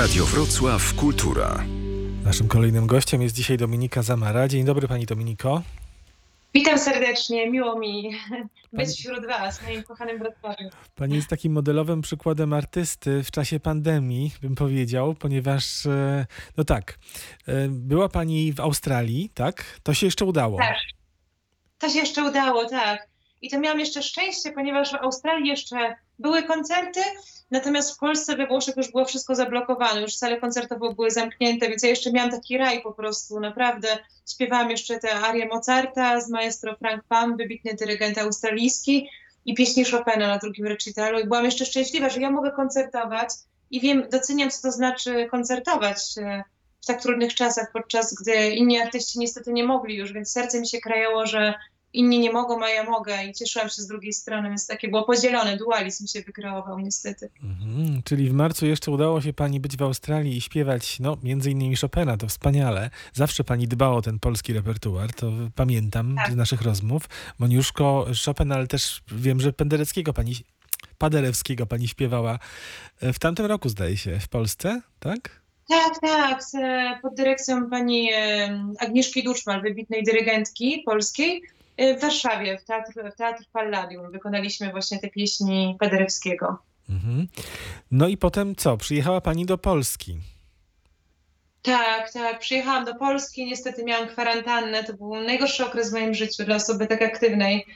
Radio Wrocław Kultura. Naszym kolejnym gościem jest dzisiaj Dominika Zamara. Dzień dobry Pani Dominiko. Witam serdecznie, miło mi być wśród Was, w moim kochanym Wrocławiu. Pani jest takim modelowym przykładem artysty w czasie pandemii, bym powiedział, ponieważ, e, no tak, e, była Pani w Australii, tak? To się jeszcze udało. Tak. To się jeszcze udało, tak. I to miałam jeszcze szczęście, ponieważ w Australii jeszcze były koncerty, natomiast w Polsce, we Włoszech już było wszystko zablokowane, już sale koncertowe były zamknięte, więc ja jeszcze miałam taki raj po prostu, naprawdę. Śpiewałam jeszcze te arie Mozarta z maestro Frank Pam, wybitny dyrygent australijski i pieśni Chopina na drugim recitalu i byłam jeszcze szczęśliwa, że ja mogę koncertować i wiem, doceniam, co to znaczy koncertować e, w tak trudnych czasach, podczas gdy inni artyści niestety nie mogli już, więc serce mi się krajało, że inni nie mogą, a ja mogę i cieszyłam się z drugiej strony, więc takie było podzielone, dualizm się wykreował niestety. Mhm, czyli w marcu jeszcze udało się Pani być w Australii i śpiewać, no, między innymi Chopina, to wspaniale. Zawsze Pani dbała o ten polski repertuar, to pamiętam Tak. z naszych rozmów. Moniuszko, Chopin, ale też wiem, że Pendereckiego Pani, Paderewskiego Pani śpiewała e, w tamtym roku, zdaje się, w Polsce, tak? Tak, tak, pod dyrekcją pani Agnieszki Duczmal, wybitnej dyrygentki polskiej, w Warszawie, w Teatr, w Teatr Palladium. Wykonaliśmy właśnie te pieśni Paderewskiego. Mhm. No i potem co? Przyjechała pani do Polski. Tak, tak. Przyjechałam do Polski, niestety miałam kwarantannę. To był najgorszy okres w moim życiu dla osoby tak aktywnej.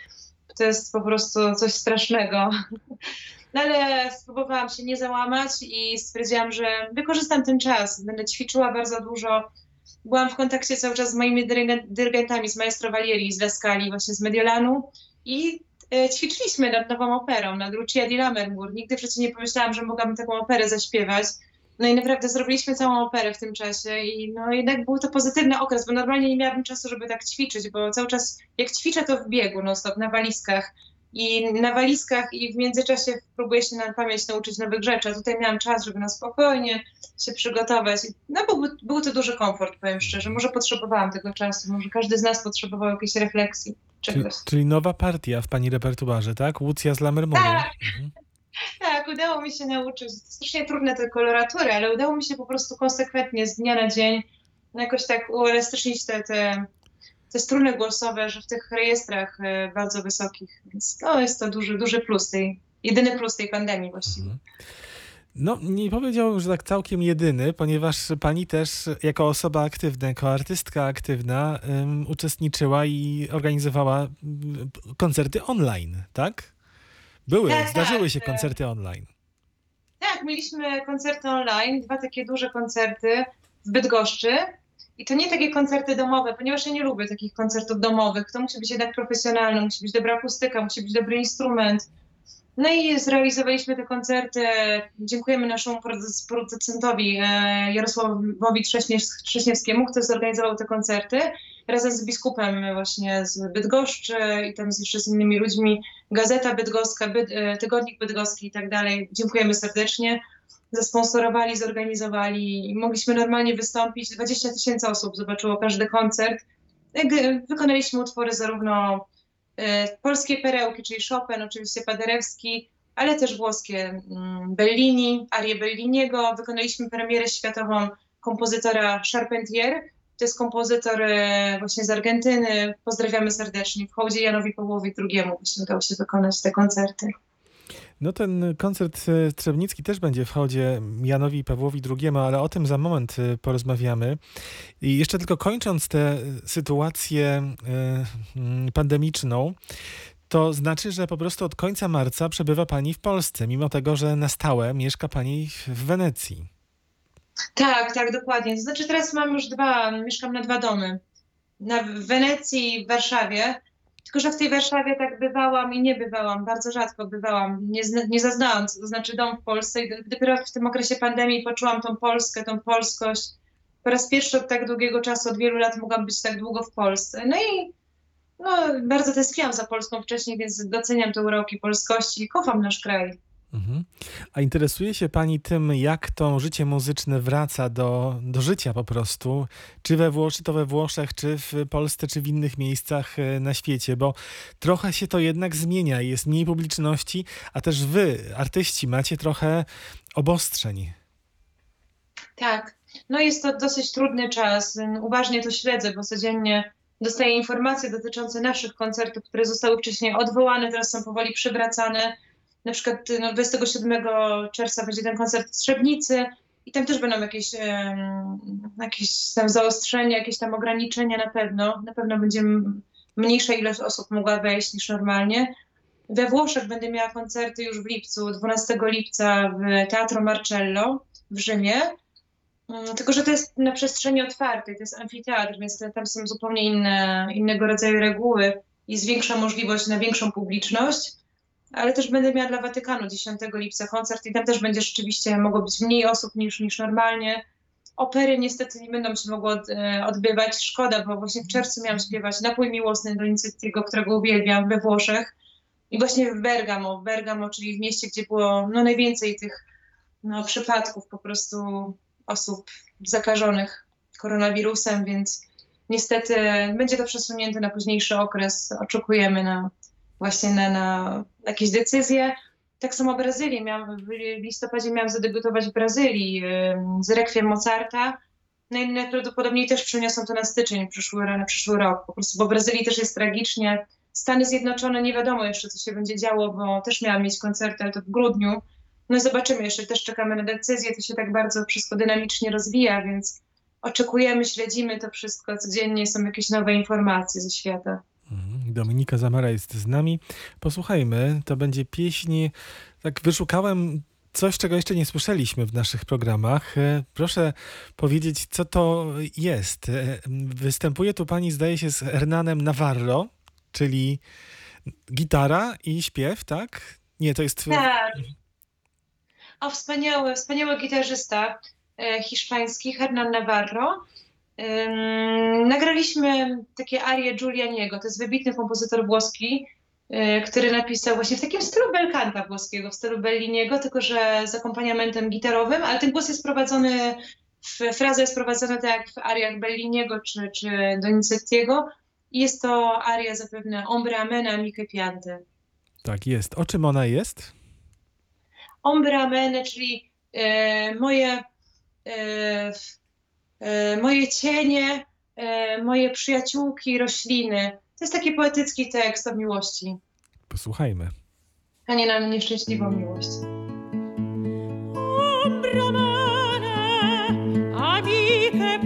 To jest po prostu coś strasznego. No ale spróbowałam się nie załamać i stwierdziłam, że wykorzystam ten czas. Będę ćwiczyła bardzo dużo. Byłam w kontakcie cały czas z moimi dyrygen- dyrygentami, z maestro Valieri, z La Scali, właśnie z Mediolanu i e, ćwiczyliśmy nad nową operą, nad Lucia di Lammermoor. Nigdy życiu nie pomyślałam, że mogłabym taką operę zaśpiewać. No i naprawdę zrobiliśmy całą operę w tym czasie i no jednak był to pozytywny okres, bo normalnie nie miałabym czasu, żeby tak ćwiczyć, bo cały czas jak ćwiczę to w biegu non stop, na walizkach i na walizkach i w międzyczasie próbuję się na pamięć nauczyć nowych rzeczy, a tutaj miałam czas, żeby na spokojnie się przygotować. No był, był to duży komfort, powiem szczerze, może potrzebowałam tego czasu, może każdy z nas potrzebował jakiejś refleksji, Czyli, czegoś. czyli nowa partia w pani repertuarze, tak? Łucja z Lammermoorem. Tak. Mhm. Tak, udało mi się nauczyć. Strasznie trudne te koloratury, ale udało mi się po prostu konsekwentnie z dnia na dzień jakoś tak uelastycznić te, te, te struny głosowe, że w tych rejestrach e, bardzo wysokich. Więc to jest to duży, duży plus tej, jedyny plus tej pandemii właściwie. Mhm. No, nie powiedziałbym, że tak całkiem jedyny, ponieważ pani też jako osoba aktywna, jako artystka aktywna ym, uczestniczyła i organizowała koncerty online, tak? Były, Tak, zdarzyły tak. się koncerty online. Tak, mieliśmy koncerty online, dwa takie duże koncerty w Bydgoszczy. I to nie takie koncerty domowe, ponieważ ja nie lubię takich koncertów domowych. To musi być jednak profesjonalne, musi być dobra akustyka, musi być dobry instrument. No i zrealizowaliśmy te koncerty. Dziękujemy naszemu produc- producentowi e, Jarosławowi Trześniew- Trześniewskiemu, który zorganizował te koncerty razem z biskupem właśnie z Bydgoszczy i tam jeszcze z innymi ludźmi. Gazeta Bydgoska, Byd, e, Tygodnik Bydgoski i tak dalej. Dziękujemy serdecznie. Zasponsorowali, zorganizowali mogliśmy normalnie wystąpić. 20 tysięcy osób zobaczyło każdy koncert. Wykonaliśmy utwory zarówno e, polskie perełki, czyli Chopin, oczywiście Paderewski, ale też włoskie mm, Bellini, arię Belliniego. Wykonaliśmy premierę światową kompozytora Charpentier. To jest kompozytor e, właśnie z Argentyny. Pozdrawiamy serdecznie. W hołdzie Janowi Pawłowi II właśnie udało się wykonać te koncerty. No ten koncert e, Trzebnicki też będzie w hodzie Janowi i Pawłowi II, ale o tym za moment e, porozmawiamy. I jeszcze tylko kończąc tę e, sytuację e, mm, pandemiczną, to znaczy, że po prostu od końca marca przebywa Pani w Polsce, mimo tego, że na stałe mieszka Pani w- w Wenecji. Tak, tak, dokładnie. To znaczy teraz mam już dwa, mieszkam na dwa domy. Na w Wenecji i w Warszawie. Tylko, że w tej Warszawie tak bywałam i nie bywałam, bardzo rzadko bywałam. Nie, nie zaznałam, co to znaczy dom w Polsce. I do- dopiero w tym okresie pandemii poczułam tą Polskę, tą polskość. Po raz pierwszy od tak długiego czasu, od wielu lat mogłam być tak długo w Polsce. No i no, bardzo tęskniłam za Polską wcześniej, więc doceniam te uroki polskości i kocham nasz kraj. Mhm. A interesuje się Pani tym, jak to życie muzyczne wraca do, do życia po prostu, czy we Włoszech, czy to we Włoszech, czy w Polsce, czy w innych miejscach e, na świecie, bo trochę się to jednak zmienia, jest mniej publiczności, a też Wy, artyści, macie trochę obostrzeń. Tak, no jest to dosyć trudny czas. Uważnie to śledzę, bo codziennie dostaję informacje dotyczące naszych koncertów, które zostały wcześniej odwołane, teraz są powoli przywracane. Na przykład no, 27 czerwca będzie ten koncert w Trzebnicy i tam też będą jakieś, em, jakieś tam zaostrzenia, jakieś tam ograniczenia na pewno. Na pewno będzie mniejsza ilość osób mogła wejść niż normalnie. We Włoszech będę miała koncerty już w lipcu, 12 lipca w Teatro Marcello w Rzymie. Mm, Tylko, że to jest na przestrzeni otwartej, to jest amfiteatr, więc tam są zupełnie inne, innego rodzaju reguły. Jest większa możliwość na większą publiczność, ale też będę miała dla Watykanu 10 lipca koncert i tam też będzie rzeczywiście mogło być mniej osób niż, niż normalnie. Opery niestety nie będą się mogły e, odbywać. Szkoda, bo właśnie w czerwcu miałam śpiewać Napój Miłosny Donizettiego, którego uwielbiam we Włoszech. I właśnie w Bergamo, w Bergamo, czyli w mieście, gdzie było no, najwięcej tych no, przypadków po prostu osób zakażonych koronawirusem, więc niestety będzie to przesunięte na późniejszy okres. Oczekujemy na właśnie na, na jakieś decyzje. Tak samo Brazylię. Miałam, w listopadzie miałam zadebiutować w Brazylii z Rekwiem Mozarta. No i najprawdopodobniej też przeniosą to na styczeń przyszły, na przyszły rok. Po prostu, bo w Brazylii też jest tragicznie. Stany Zjednoczone nie wiadomo jeszcze, co się będzie działo, bo też miałam mieć koncerty, ale to w grudniu. No i zobaczymy, jeszcze też czekamy na decyzję. To się tak bardzo wszystko dynamicznie rozwija, więc oczekujemy, śledzimy to wszystko. Codziennie są jakieś nowe informacje ze świata. Mhm. Dominika Zamara jest z nami. Posłuchajmy, to będzie pieśń. Tak wyszukałem coś, czego jeszcze nie słyszeliśmy w naszych programach. E, Proszę powiedzieć, co to jest. E, Występuje tu pani, zdaje się, z Hernanem Navarro, czyli gitara i śpiew, tak? Nie, to jest. Tak. O, wspaniały, wspaniały gitarzysta e, hiszpański, Hernan Navarro. Ym, nagraliśmy takie arie Giulianiego, to jest wybitny kompozytor włoski, e, który napisał właśnie w takim stylu belkanta włoskiego, w stylu Belliniego, tylko że z akompaniamentem gitarowym, ale ten głos jest prowadzony, fraza jest prowadzona tak jak w ariach Belliniego czy, czy Donizettiego i jest to aria zapewne Ombre Amena Amiche Piante. Tak, jest. O czym ona jest? Ombre Amene, czyli e, moje, e, moje cienie, e, moje przyjaciółki, rośliny. To jest taki poetycki tekst o miłości, Posłuchajmy. a nie na nieszczęśliwą miłość. Ombra mane, amiche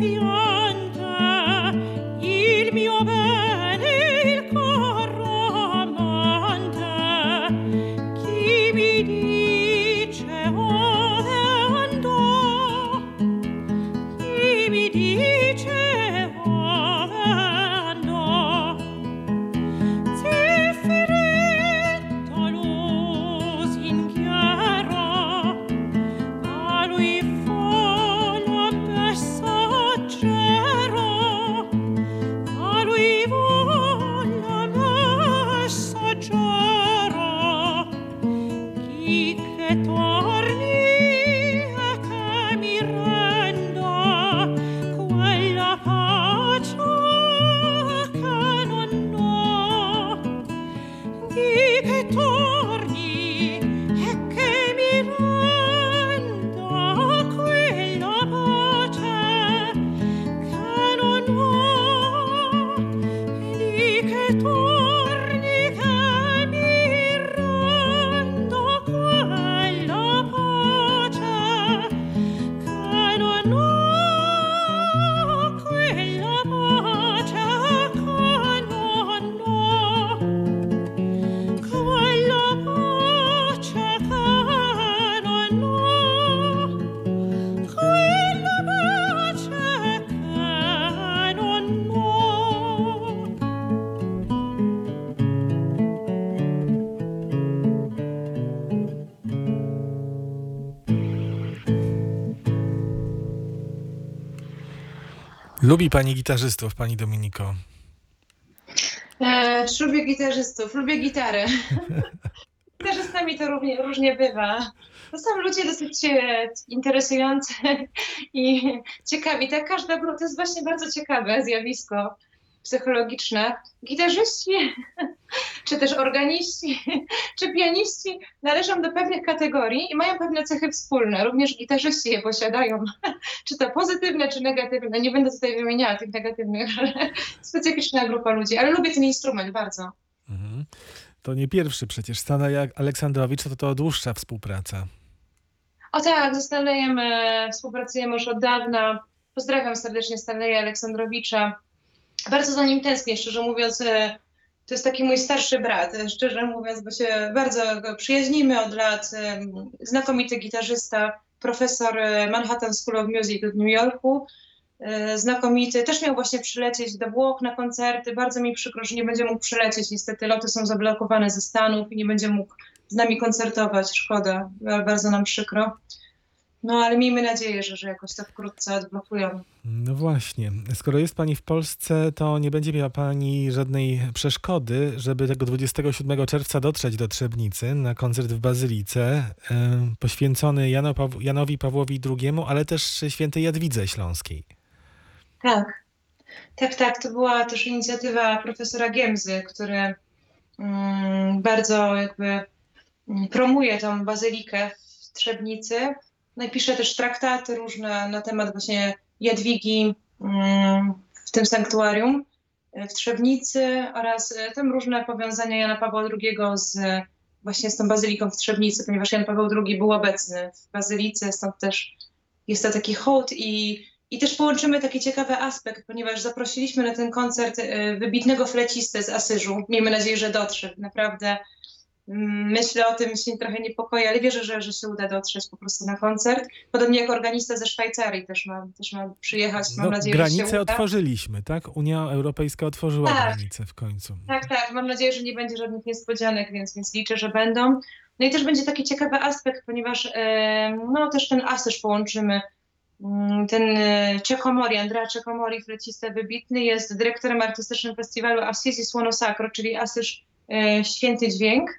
Lubi pani gitarzystów, pani Dominiko. E, lubię gitarzystów, lubię gitarę. Gitarzystami to różnie, różnie bywa. To są ludzie dosyć e, interesujący i ciekawi. Tak, każda grupa to jest właśnie bardzo ciekawe zjawisko. Psychologiczne. Gitarzyści, czy też organiści, czy pianiści należą do pewnych kategorii i mają pewne cechy wspólne. Również gitarzyści je posiadają. czy to pozytywne, czy negatywne. Nie będę tutaj wymieniała tych negatywnych, ale specyficzna grupa ludzi. Ale lubię ten instrument bardzo. Mhm. To nie pierwszy przecież. Stanley Aleksandrowicz to, to dłuższa współpraca. O tak, ze Stanleyem e, współpracujemy już od dawna. Pozdrawiam serdecznie Stanleya Aleksandrowicza. Bardzo za nim tęsknię, szczerze mówiąc. e, To jest taki mój starszy brat, e, szczerze mówiąc, bo się bardzo go przyjaźnimy od lat. E, Znakomity gitarzysta, profesor Manhattan School of Music w New Yorku. Znakomity. Też miał właśnie przylecieć do Włoch na koncerty. Bardzo mi przykro, że nie będzie mógł przylecieć. Niestety loty są zablokowane ze Stanów i nie będzie mógł z nami koncertować. Szkoda, bardzo nam przykro. No ale miejmy nadzieję, że, że jakoś to wkrótce odblokują. No właśnie. Skoro jest pani w Polsce, to nie będzie miała pani żadnej przeszkody, żeby tego 27 czerwca dotrzeć do Trzebnicy na koncert w Bazylice, e, poświęcony Jano Paw- Janowi Pawłowi II, ale też świętej Jadwidze Śląskiej. Tak, tak, tak. To była też inicjatywa profesora Giemzy, który mm, bardzo jakby mm, promuje tą bazylikę w Trzebnicy. No i też traktaty różne na temat właśnie Jadwigi mm, w tym sanktuarium e, w Trzebnicy oraz e, tam różne powiązania Jana Pawła II z właśnie z tą bazyliką w Trzebnicy, ponieważ Jan Paweł II był obecny w bazylice, stąd też jest to taki hołd i i też połączymy taki ciekawy aspekt, ponieważ zaprosiliśmy na ten koncert e, wybitnego flecistę z Asyżu. Miejmy nadzieję, że dotrze. Naprawdę myślę o tym, się trochę niepokoję, ale wierzę, że, że się uda dotrzeć po prostu na koncert. Podobnie jak organista ze Szwajcarii też ma, też ma przyjechać. Mam No, nadzieję, że się granice uda. otworzyliśmy, tak? Unia Europejska otworzyła Tak. granice w końcu. Tak, tak. Mam nadzieję, że nie będzie żadnych niespodzianek, więc, więc liczę, że będą. No i też będzie taki ciekawy aspekt, ponieważ e, no też ten Asyż połączymy. Mm, Ten e, Cecomori, Andrea Cecomori, flecista wybitny, jest dyrektorem artystycznym festiwalu Assisi Suono Sacro, czyli Asyż e, Święty Dźwięk.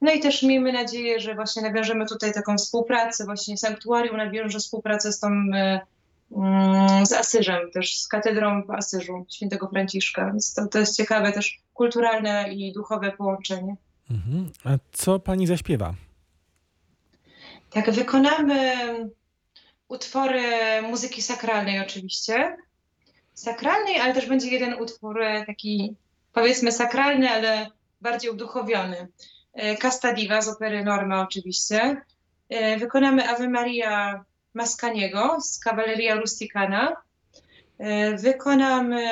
No i też miejmy nadzieję, że właśnie nawiążemy tutaj taką współpracę, właśnie sanktuarium nawiąże współpracę z tą e, mm, z Asyżem, też z katedrą w Asyżu świętego Franciszka. Więc to, to jest ciekawe też kulturalne i duchowe połączenie. Mhm. A co pani zaśpiewa? Tak, wykonamy utwory muzyki sakralnej oczywiście. Sakralnej, ale też będzie jeden utwór e, taki powiedzmy sakralny, ale bardziej uduchowiony. E, Casta Diva z opery Norma oczywiście. E, Wykonamy Ave Maria Mascaniego z Cavalleria Rusticana. E, Wykonamy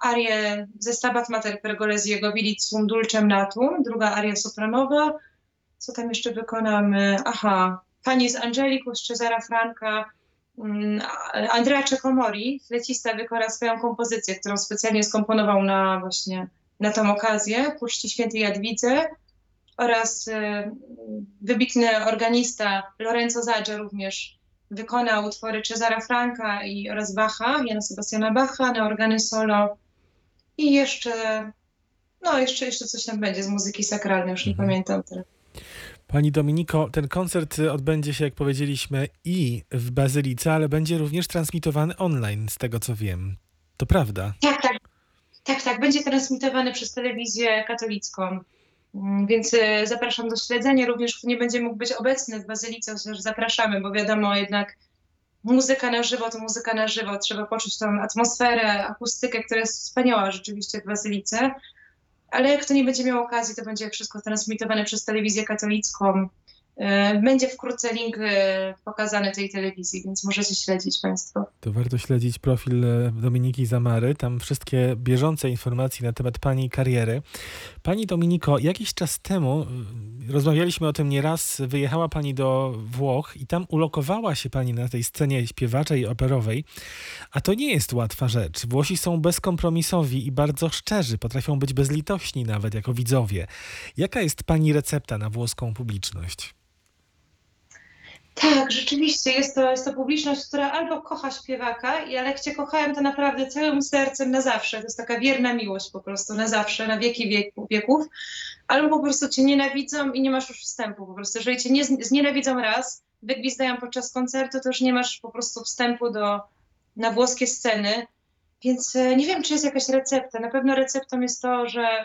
arię ze Stabat Mater Pergolesiego Vilitsum Dulcem Natum, druga aria sopranowa. Co tam jeszcze wykonamy? Aha, Pani z Angelicus, Cezara Franka, mm, Andrea Cecomori, flecista, wykona swoją kompozycję, którą specjalnie skomponował na właśnie na tą okazję, czci świętej Jadwidze oraz e, wybitny organista Lorenzo Zaggia również wykona utwory Cezara Franka i oraz Bacha, Jana Sebastiana Bacha na organy solo i jeszcze no jeszcze, jeszcze coś tam będzie z muzyki sakralnej, już nie Mhm. pamiętam teraz. Pani Dominiko, ten koncert y, odbędzie się, jak powiedzieliśmy, i w Bazylice, ale będzie również transmitowany online, z tego co wiem. To prawda. Tak, tak. Tak, tak. Będzie transmitowany przez telewizję katolicką. Mm, Więc e, zapraszam do śledzenia. Również kto nie będzie mógł być obecny w Bazylice, też zapraszamy, bo wiadomo jednak muzyka na żywo to muzyka na żywo. Trzeba poczuć tą atmosferę, akustykę, która jest wspaniała rzeczywiście w Bazylice. Ale jak kto nie będzie miał okazji, to będzie wszystko transmitowane przez telewizję katolicką. E, Będzie wkrótce link e, pokazany tej telewizji, więc możecie śledzić Państwo. To warto śledzić profil e, Dominiki Zamary. Tam wszystkie bieżące informacje na temat Pani kariery. Pani Dominiko, jakiś czas temu rozmawialiśmy o tym nieraz. Wyjechała Pani do Włoch i tam ulokowała się Pani na tej scenie śpiewaczej operowej. A to nie jest łatwa rzecz. Włosi są bezkompromisowi i bardzo szczerzy. Potrafią być bezlitośni nawet jako widzowie. Jaka jest Pani recepta na włoską publiczność? Tak, rzeczywiście jest to, jest to publiczność, która albo kocha śpiewaka, i ale cię kochałem, to naprawdę całym sercem na zawsze. To jest taka wierna miłość po prostu na zawsze, na wieki wieku, wieków. Albo po prostu cię nienawidzą i nie masz już wstępu. Po prostu, jeżeli cię nie, znienawidzą raz, wygwizdają podczas koncertu, to już nie masz po prostu wstępu do, na włoskie sceny. Więc e, nie wiem, czy jest jakaś recepta. Na pewno receptą jest to, że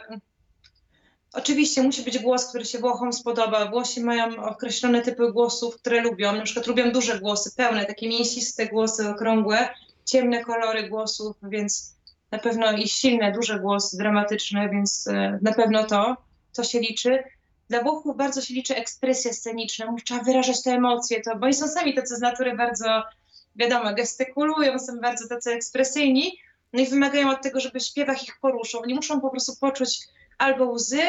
oczywiście musi być głos, który się Włochom spodoba. Włosi mają określone typy głosów, które lubią. Na przykład lubią duże głosy, pełne, takie mięsiste głosy, okrągłe, ciemne kolory głosów, więc na pewno i silne, duże głosy, dramatyczne, więc e, na pewno to, to się liczy. Dla Włochów bardzo się liczy ekspresja sceniczna, trzeba wyrażać te emocje, to, bo oni są sami tacy z natury bardzo, wiadomo, gestykulują, są bardzo tacy ekspresyjni, no i wymagają od tego, żeby śpiewach ich poruszył. Oni muszą po prostu poczuć albo łzy,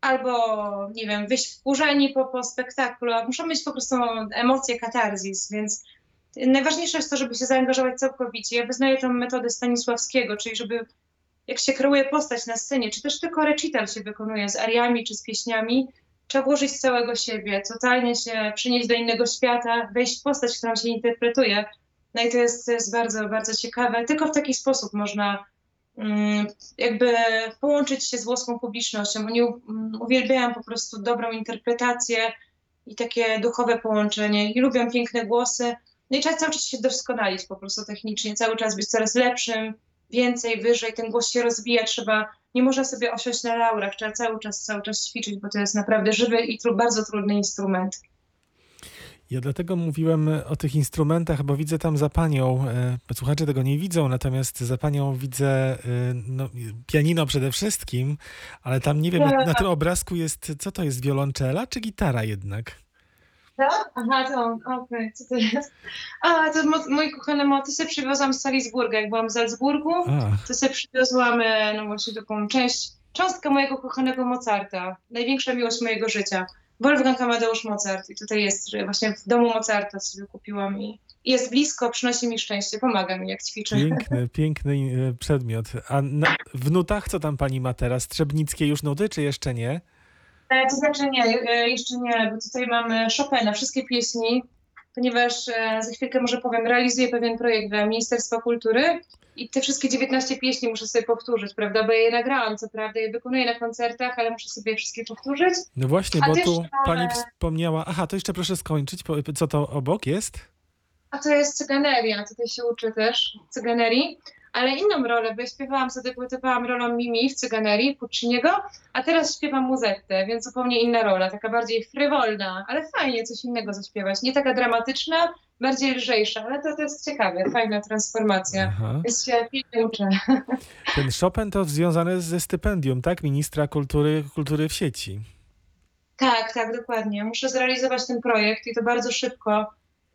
albo, nie wiem, wyjść wkurzeni po, po spektaklu. Muszą mieć po prostu emocje, katarzis, więc najważniejsze jest to, żeby się zaangażować całkowicie. Ja wyznaję tą metodę Stanisławskiego, czyli żeby jak się kreuje postać na scenie, czy też tylko recital się wykonuje z ariami czy z pieśniami, trzeba włożyć całego siebie, totalnie się przynieść do innego świata, wejść w postać, którą się interpretuje. No i to jest, to jest bardzo, bardzo ciekawe. Tylko w taki sposób można jakby połączyć się z włoską publicznością. Oni mm, uwielbiają po prostu dobrą interpretację i takie duchowe połączenie i lubią piękne głosy. No i trzeba cały czas się doskonalić po prostu technicznie, cały czas być coraz lepszym, więcej, wyżej, ten głos się rozwija, trzeba, nie można sobie osiąść na laurach, trzeba cały czas, cały czas ćwiczyć, bo to jest naprawdę żywy i tru, bardzo trudny instrument. Ja dlatego mówiłem o tych instrumentach, bo widzę tam za panią, e, słuchacze tego nie widzą, natomiast za panią widzę e, no, pianino przede wszystkim, ale tam nie wiem, na, na tym obrazku jest, co to jest, wiolonczela czy gitara jednak? To? Aha, to okej, co to jest? A, to mój kochany mo, to sobie przywiozłam z Salisburga, jak byłam w Salzburgu, to sobie przywiozłam, e, no właśnie taką część, cząstkę mojego kochanego Mozarta, największa miłość mojego życia. Wolfgang Amadeusz Mozart i tutaj jest, że właśnie w domu Mozarta sobie kupiłam i jest blisko, przynosi mi szczęście, pomaga mi jak ćwiczę. piękny, piękny e, przedmiot. A na, w nutach co tam pani ma teraz? Trzebnickie już nuty, czy jeszcze nie? E, To znaczy nie, e, jeszcze nie, bo tutaj mamy Chopina, wszystkie pieśni, ponieważ e, za chwilkę może powiem, realizuję pewien projekt dla Ministerstwa Kultury i te wszystkie 19 pieśni muszę sobie powtórzyć, prawda, bo ja je nagrałam, co prawda, je wykonuję na koncertach, ale muszę sobie je wszystkie powtórzyć. No właśnie, A bo tu pani wspomniała. Aha, to jeszcze proszę skończyć. Co to obok jest? A to jest cyganeria, tutaj się uczy też cyganerii, ale inną rolę, bo ja śpiewałam, zadebiutowałam rolą Mimi w cyganerii Pucciniego, a teraz śpiewam muzettę, więc zupełnie inna rola, taka bardziej frywolna, ale fajnie coś innego zaśpiewać. Nie taka dramatyczna, bardziej lżejsza, ale to, to jest ciekawe, fajna transformacja. Aha. Więc się pięknie uczę. Ten Chopin to związane ze stypendium, tak? Ministra kultury, kultury w sieci. Tak, tak, dokładnie. Muszę zrealizować ten projekt i to bardzo szybko.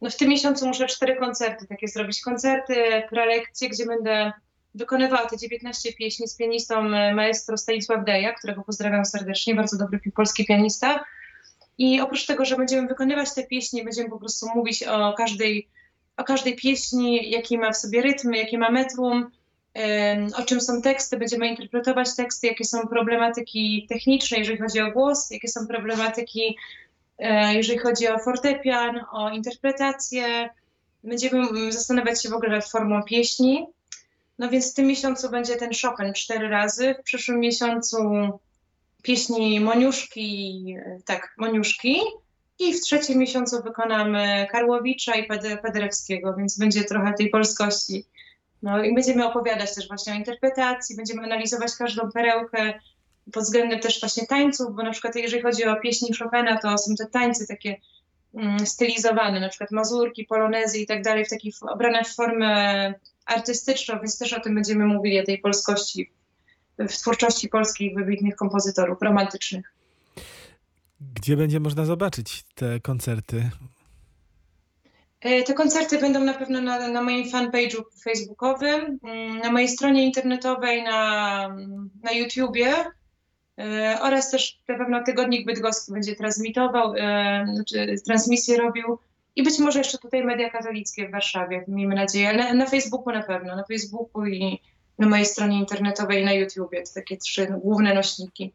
No w tym miesiącu muszę cztery koncerty takie zrobić. Koncerty, prelekcje, gdzie będę wykonywała te 19 pieśni z pianistą e, maestro Stanisław Deja, którego pozdrawiam serdecznie, bardzo dobry polski pianista. I oprócz tego, że będziemy wykonywać te pieśni, będziemy po prostu mówić o każdej, o każdej pieśni, jaki ma w sobie rytm, jakie ma metrum, o czym są teksty, będziemy interpretować teksty, jakie są problematyki techniczne, jeżeli chodzi o głos, jakie są problematyki, e, jeżeli chodzi o fortepian, o interpretację. Będziemy mm, zastanawiać się w ogóle nad formą pieśni. No więc w tym miesiącu będzie ten Chopin cztery razy, w przyszłym miesiącu pieśni Moniuszki, tak, Moniuszki. I w trzecim miesiącu wykonamy Karłowicza i Paderewskiego, więc będzie trochę tej polskości. No i będziemy opowiadać też właśnie o interpretacji, będziemy analizować każdą perełkę pod względem też właśnie tańców, bo na przykład jeżeli chodzi o pieśni Chopina, to są te tańce takie mm, stylizowane, na przykład mazurki, polonezy i tak dalej, w takiej f- obrane w formę artystyczną, więc też o tym będziemy mówili, o tej polskości w twórczości polskich wybitnych kompozytorów romantycznych. Gdzie będzie można zobaczyć te koncerty? E, Te koncerty będą na pewno na, na moim fanpage'u facebookowym, mm, na mojej stronie internetowej, na, na YouTubie e, oraz też na pewno Tygodnik Bydgoski będzie transmitował, e, znaczy transmisję robił i być może jeszcze tutaj Media Katolickie w Warszawie, miejmy nadzieję, ale na, na Facebooku na pewno, na Facebooku i na mojej stronie internetowej i na YouTubie, to takie trzy główne nośniki.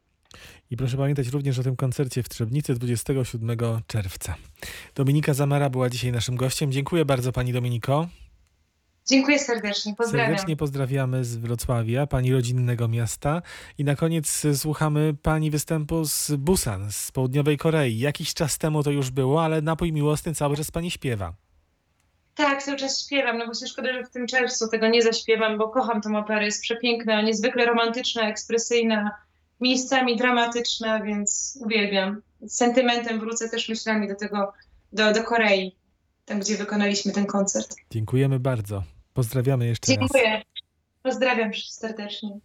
I proszę pamiętać również o tym koncercie w Trzebnicy 27 czerwca. Dominika Zamara była dzisiaj naszym gościem. Dziękuję bardzo pani Dominiko. Dziękuję serdecznie, pozdrawiam. Serdecznie pozdrawiamy z Wrocławia, pani rodzinnego miasta. I na koniec słuchamy pani występu z Busan, z południowej Korei. Jakiś czas temu to już było, ale napój miłosny cały czas pani śpiewa. Tak, cały czas śpiewam, no właśnie szkoda, że w tym czerwcu tego nie zaśpiewam, bo kocham tę operę, jest przepiękna, niezwykle romantyczna, ekspresyjna, miejscami dramatyczna, więc uwielbiam. Z sentymentem wrócę też myślami do tego, do, do Korei, tam gdzie wykonaliśmy ten koncert. Dziękujemy bardzo. Pozdrawiamy jeszcze raz. Dziękuję. Pozdrawiam serdecznie.